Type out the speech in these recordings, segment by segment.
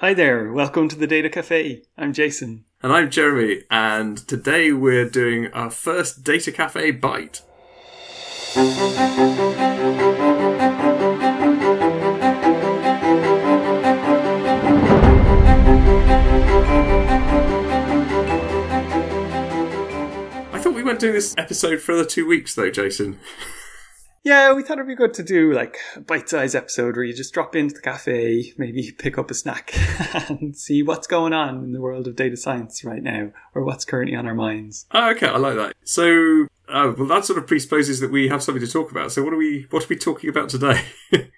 Hi there, welcome to the Data Cafe. I'm Jason. And I'm Jeremy, and today we're doing our first Data Cafe bite. I thought we weren't doing this episode for another two weeks, though, Jason. Yeah, we thought it'd be good to do like a bite-sized episode where you just drop into the cafe, maybe pick up a snack and see what's going on in the world of data science right now, or what's currently on our minds. Oh, okay, I like that. So, uh, well, that sort of presupposes that we have something to talk about. So, what are we? What are we talking about today?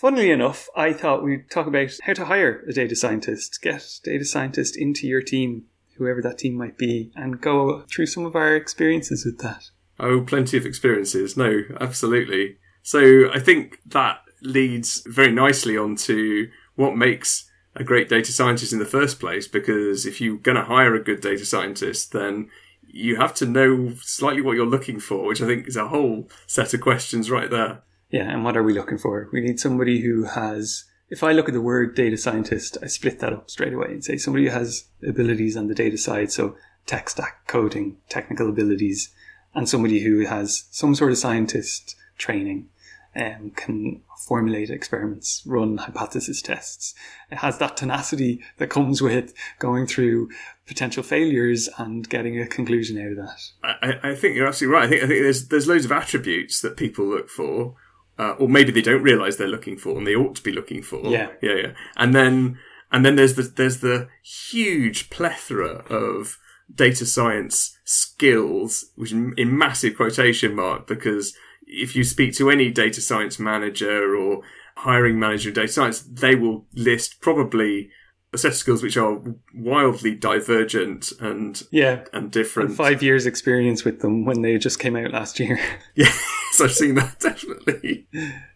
Funnily enough, I thought we'd talk about how to hire a data scientist, get a data scientist into your team, whoever that team might be, and go through some of our experiences with that. Oh, plenty of experiences. No, absolutely. So I think that leads very nicely onto what makes a great data scientist in the first place. Because if you're going to hire a good data scientist, then you have to know slightly what you're looking for, which I think is a whole set of questions right there. Yeah, and what are we looking for? We need somebody who has. If I look at the word data scientist, I split that up straight away and say somebody who has abilities on the data side, so tech stack, coding, technical abilities, and somebody who has some sort of scientist training um, can formulate experiments, run hypothesis tests. It has that tenacity that comes with going through potential failures and getting a conclusion out of that. I, I think you're absolutely right. I think I think there's there's loads of attributes that people look for, uh, or maybe they don't realise they're looking for, and they ought to be looking for. Yeah, yeah, yeah. And then and then there's the there's the huge plethora of data science skills, which in massive quotation mark, because if you speak to any data science manager or hiring manager in data science, they will list probably a set of skills which are wildly divergent and yeah and different. And five years experience with them when they just came out last year. yes, I've seen that definitely.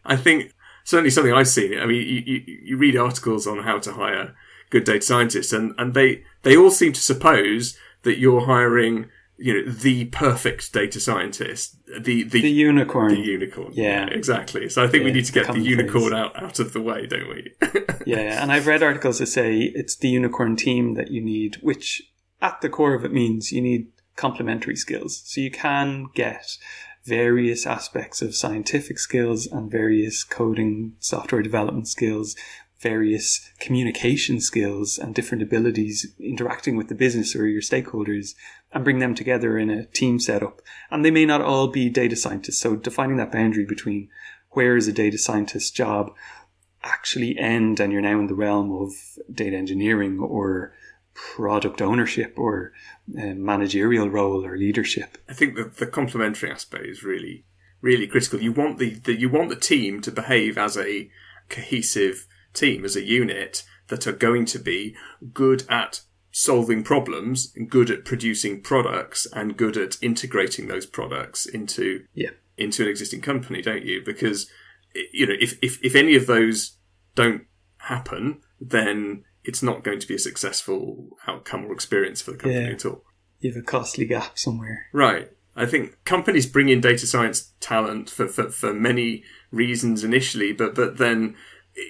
I think certainly something I've seen. I mean, you, you, you read articles on how to hire good data scientists, and, and they they all seem to suppose that you're hiring you know the perfect data scientist the the, the unicorn. the unicorn. Yeah, yeah exactly. So i think yeah, we need to get the unicorn out, out of the way don't we? Yeah. And i've read articles that say it's the unicorn team that you need which at the core of it means you need complementary skills. So you can get various aspects of scientific skills and various coding software development skills various communication skills and different abilities interacting with the business or your stakeholders and bring them together in a team setup. And they may not all be data scientists. So defining that boundary between where is a data scientist job actually end and you're now in the realm of data engineering or product ownership or uh, managerial role or leadership. I think that the complementary aspect is really, really critical. You want the, the you want the team to behave as a cohesive team as a unit that are going to be good at solving problems, good at producing products, and good at integrating those products into yeah. into an existing company, don't you? Because you know, if if if any of those don't happen, then it's not going to be a successful outcome or experience for the company yeah. at all. You have a costly gap somewhere, right? I think companies bring in data science talent for, for, for many reasons initially, but but then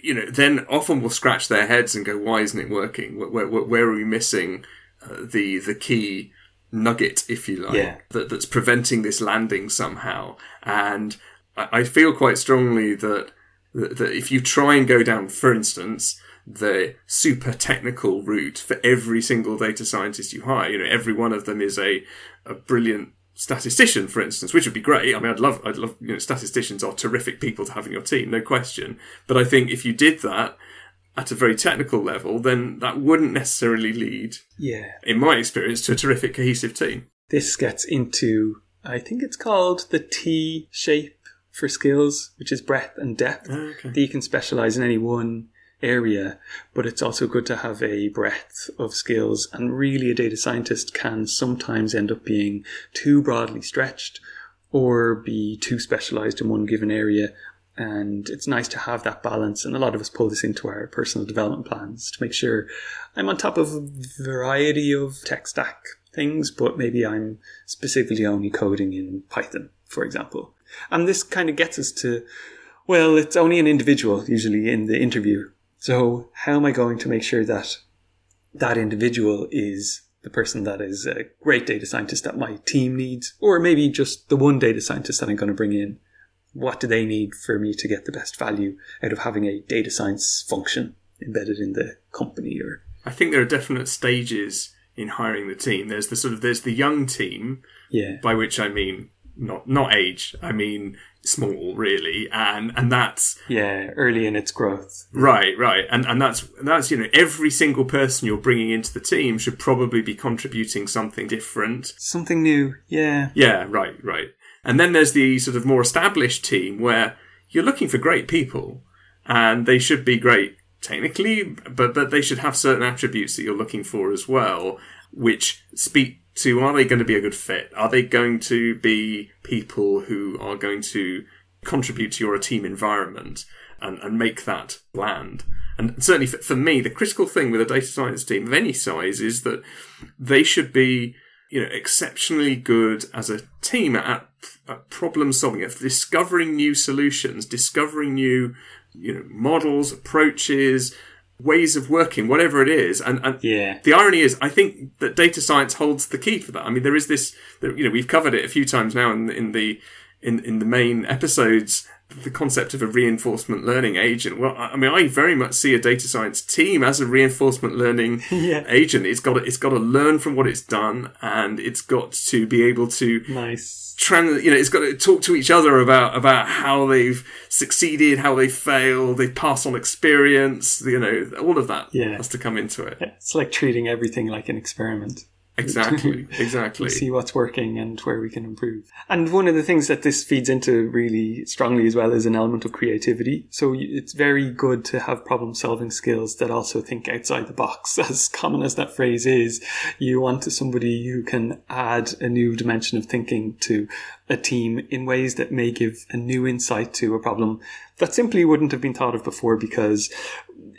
you know, then often will scratch their heads and go, "Why isn't it working? Where, where, where are we missing uh, the the key nugget, if you like, yeah. that, that's preventing this landing somehow?" And I, I feel quite strongly that, that that if you try and go down, for instance, the super technical route for every single data scientist you hire, you know, every one of them is a a brilliant statistician, for instance, which would be great. I mean, I'd love, I'd love, you know, statisticians are terrific people to have in your team, no question. But I think if you did that at a very technical level, then that wouldn't necessarily lead, yeah, in my experience, to a terrific cohesive team. This gets into, I think it's called the T shape for skills, which is breadth and depth. Oh, okay. That you can specialize in any one area, but it's also good to have a breadth of skills. And really, a data scientist can sometimes end up being too broadly stretched or be too specialized in one given area. And it's nice to have that balance. And a lot of us pull this into our personal development plans to make sure I'm on top of a variety of tech stack things, but maybe I'm specifically only coding in Python, for example. And this kind of gets us to, well, it's only an individual usually in the interview So, how am I going to make sure that that individual is the person that is a great data scientist that my team needs, or maybe just the one data scientist that I'm going to bring in? What do they need for me to get the best value out of having a data science function embedded in the company or I think there are definite stages in hiring the team. There's the sort of there's the young team, yeah by which I mean not not age, I mean small really, and and that's yeah early in its growth right, right, and and that's that's you know every single person you're bringing into the team should probably be contributing something different. something new yeah Yeah, right, right. And then there's the sort of more established team where you're looking for great people, and they should be great technically, but but they should have certain attributes that you're looking for as well, which speak to are they going to be a good fit? Are they going to be people who are going to contribute to your team environment and, and make that land? And certainly for, for me, the critical thing with a data science team of any size is that they should be you know, exceptionally good as a team at, at problem solving, at discovering new solutions, discovering new, you know, models, approaches, ways of working, whatever it is. And, and yeah the irony is, I think that data science holds the key for that. I mean, there is this, you know, we've covered it a few times now in, in the, in, in the main episodes, the concept of a reinforcement learning agent. Well, I mean, I very much see a data science team as a reinforcement learning Yeah. agent. It's got to, it's got to learn from what it's done, and it's got to be able to nice trans. You know, it's got to talk to each other about about how they've succeeded, how they failed, they pass on experience. You know, all of that Yeah. has to come into it. it's like treating everything like an experiment Exactly, exactly. see what's working and where we can improve. And one of the things that this feeds into really strongly as well is an element of creativity. So it's very good to have problem solving skills that also think outside the box. As common as that phrase is, you want somebody who can add a new dimension of thinking to a team in ways that may give a new insight to a problem that simply wouldn't have been thought of before because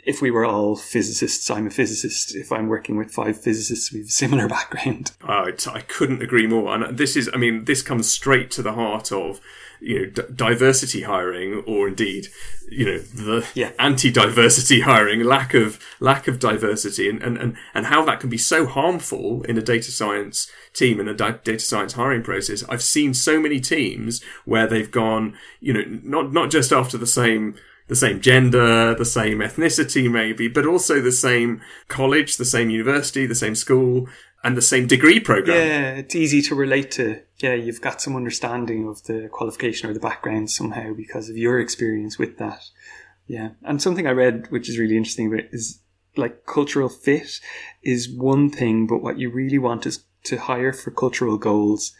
if we were all physicists, I'm a physicist. If I'm working with five physicists, we have a similar background. Uh, I couldn't agree more. And this is, I mean, this comes straight to the heart of, you know, d- diversity hiring, or indeed, you know, the Yeah. anti-diversity hiring, lack of lack of diversity, and, and, and, and how that can be so harmful in a data science team and a di- data science hiring process. I've seen so many teams where they've gone, you know, not not just after the same the same gender, the same ethnicity, maybe, but also the same college, the same university, the same school, and the same degree program. Yeah, it's easy to relate to. Yeah, you've got some understanding of the qualification or the background somehow because of your experience with that. Yeah. And something I read, which is really interesting, about is like cultural fit is one thing, but what you really want is to hire for cultural goals,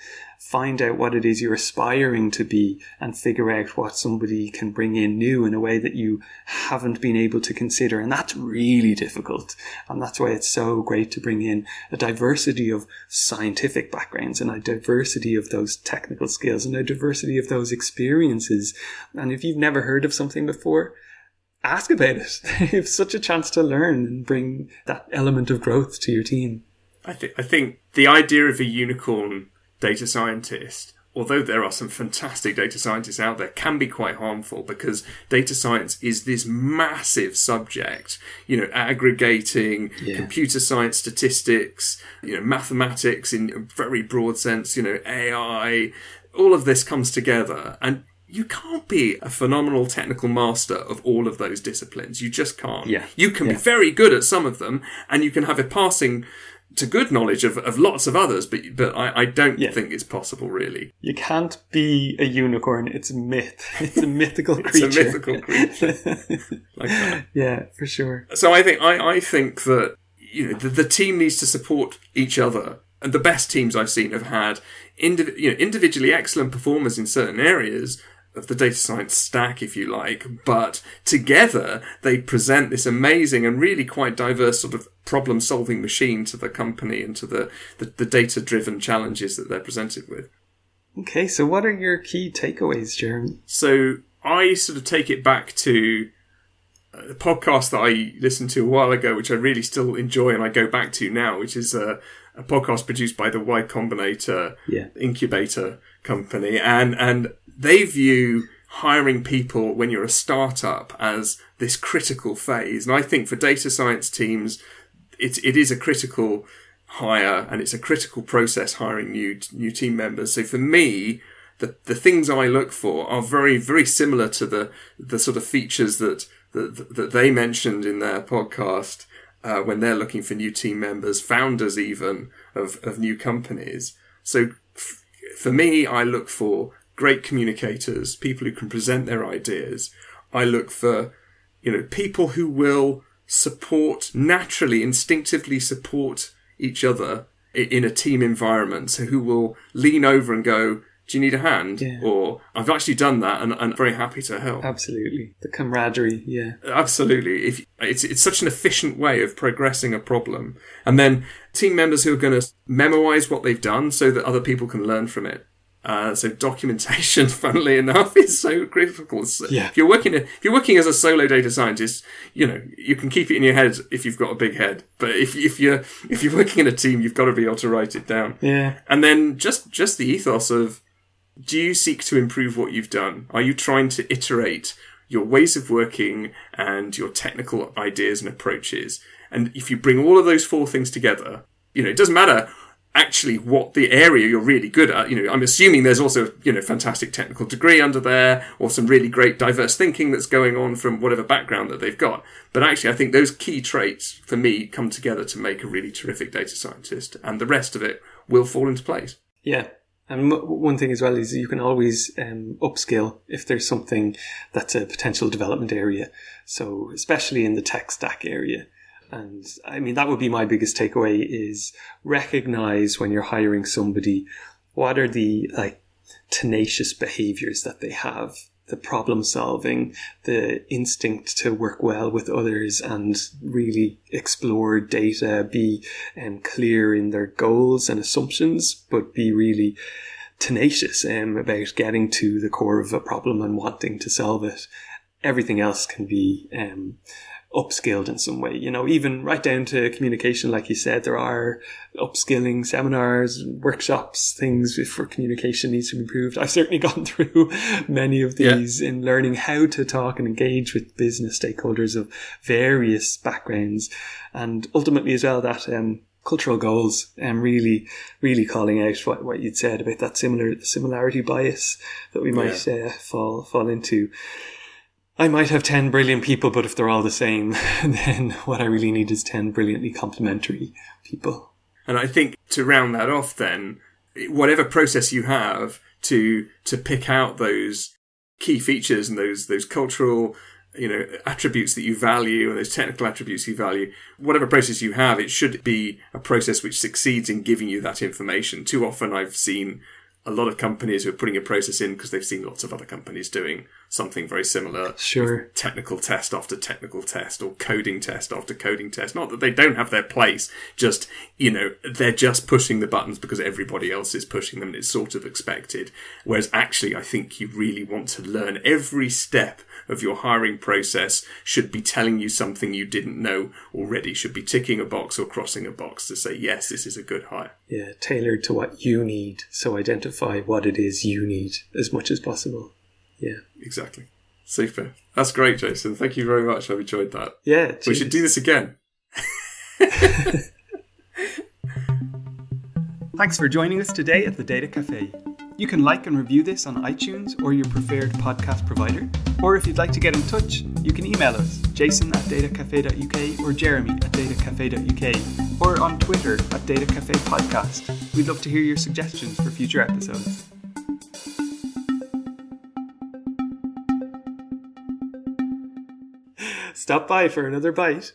find out what it is you're aspiring to be, and figure out what somebody can bring in new in a way that you haven't been able to consider. And that's really difficult. And that's why it's so great to bring in a diversity of scientific backgrounds and a diversity of those technical skills and a diversity of those experiences. And if you've never heard of something before, ask about it. It's such a chance to learn and bring that element of growth to your team. I think I think the idea of a unicorn data scientist, although there are some fantastic data scientists out there, can be quite harmful because data science is this massive subject. You know, aggregating Yeah. computer science, statistics, you know, mathematics in a very broad sense. You know, AI. All of this comes together, and you can't be a phenomenal technical master of all of those disciplines. You just can't. Yeah. You can Yeah. be very good at some of them, and you can have a passing to good knowledge of, of lots of others, but but I, I don't Yeah. think it's possible really. You can't be a unicorn. It's a myth. It's a mythical It's a creature. mythical creature. Like that. yeah, for sure. So I think I, I think that you know the, the team needs to support each other, and the best teams I've seen have had indiv- you know individually excellent performers in certain areas of the data science stack, if you like, but together they present this amazing and really quite diverse sort of problem solving machine to the company and to the, the, the data driven challenges that they're presented with. Okay, so what are your key takeaways, Jeremy? So I sort of take it back to uh, a podcast that I listened to a while ago, which I really still enjoy and I go back to now, which is a, a podcast produced by the Y Combinator Yeah. incubator company. And, and they view hiring people when you're a startup as this critical phase. And I think for data science teams, it, it is a critical hire and it's a critical process hiring new new team members. So for me, the the things I look for are very very similar to the the sort of features that that, that they mentioned in their podcast uh, when they're looking for new team members, founders even of of new companies. So f- for me, I look for great communicators, people who can present their ideas. I look for you know people who will support naturally, instinctively support each other in a team environment. So who will lean over and go, do you need a hand? Yeah. Or I've actually done that and I'm very happy to help. Absolutely. The camaraderie, yeah. Absolutely. If it's it's such an efficient way of progressing a problem. And then team members who are going to memoize what they've done so that other people can learn from it. Uh, so documentation, funnily enough, is so critical. So Yeah. If you're working, if you're working as a solo data scientist, you know you can keep it in your head if you've got a big head. But if if you're if you're working in a team, you've got to be able to write it down. Yeah. And then just just the ethos of do you seek to improve what you've done? Are you trying to iterate your ways of working and your technical ideas and approaches? And if you bring all of those four things together, you know, it doesn't matter actually what the area you're really good at. You know, I'm assuming there's also, you know, fantastic technical degree under there or some really great diverse thinking that's going on from whatever background that they've got. But actually, I think those key traits for me come together to make a really terrific data scientist and the rest of it will fall into place. Yeah. And one thing as well is you can always um, upskill if there's something that's a potential development area. So especially in the tech stack area. And I mean, that would be my biggest takeaway is recognize when you're hiring somebody, what are the like tenacious behaviors that they have, the problem solving, the instinct to work well with others and really explore data, be um, clear in their goals and assumptions, but be really tenacious um, about getting to the core of a problem and wanting to solve it. Everything else can be um, upskilled in some way. You know, even right down to communication, like you said, there are upskilling seminars, workshops, things for communication needs to be improved. I've certainly gone through many of Yeah. these in learning how to talk and engage with business stakeholders of various backgrounds, and ultimately as well that um, cultural goals and really, really calling out what, what you'd said about that similar similarity bias that we might uh, fall fall into. I might have 10 brilliant people, but if they're all the same, then what I really need is 10 brilliantly complementary people. And I think to round that off, then whatever process you have to to pick out those key features and those those cultural you know attributes that you value and those technical attributes you value whatever process you have it should be a process which succeeds in giving you that information too often i've seen a lot of companies who are putting a process in because they've seen lots of other companies doing something very similar Sure. technical test after technical test or coding test after coding test. Not that they don't have their place, just, you know, they're just pushing the buttons because everybody else is pushing them and it's sort of expected. Whereas actually, I think you really want to learn every step of your hiring process should be telling you something you didn't know already, should be ticking a box or crossing a box to say, yes, this is a good hire. Yeah, tailored to what you need. So identify what it is you need as much as possible. Yeah. Exactly. Super. That's great, Jason. Thank you very much. I've enjoyed that. Yeah. We should do this again. Thanks for joining us today at the Data Cafe. You can like and review this on iTunes or your preferred podcast provider. Or if you'd like to get in touch, you can email us jason at datacafe.uk or jeremy at datacafe.uk or on Twitter at Data Cafe Podcast. We'd love to hear your suggestions for future episodes. Stop by for another bite.